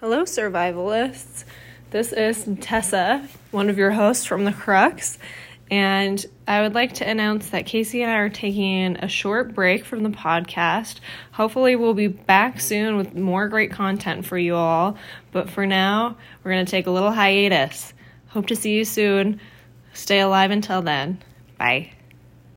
Hello, survivalists. This is Tessa, one of your hosts from The Crux, and I would like to announce that Kaycee and I are taking a short break from the podcast. Hopefully, we'll be back soon with more great content for you all, but for now, we're going to take a little hiatus. Hope to see you soon. Stay alive until then. Bye.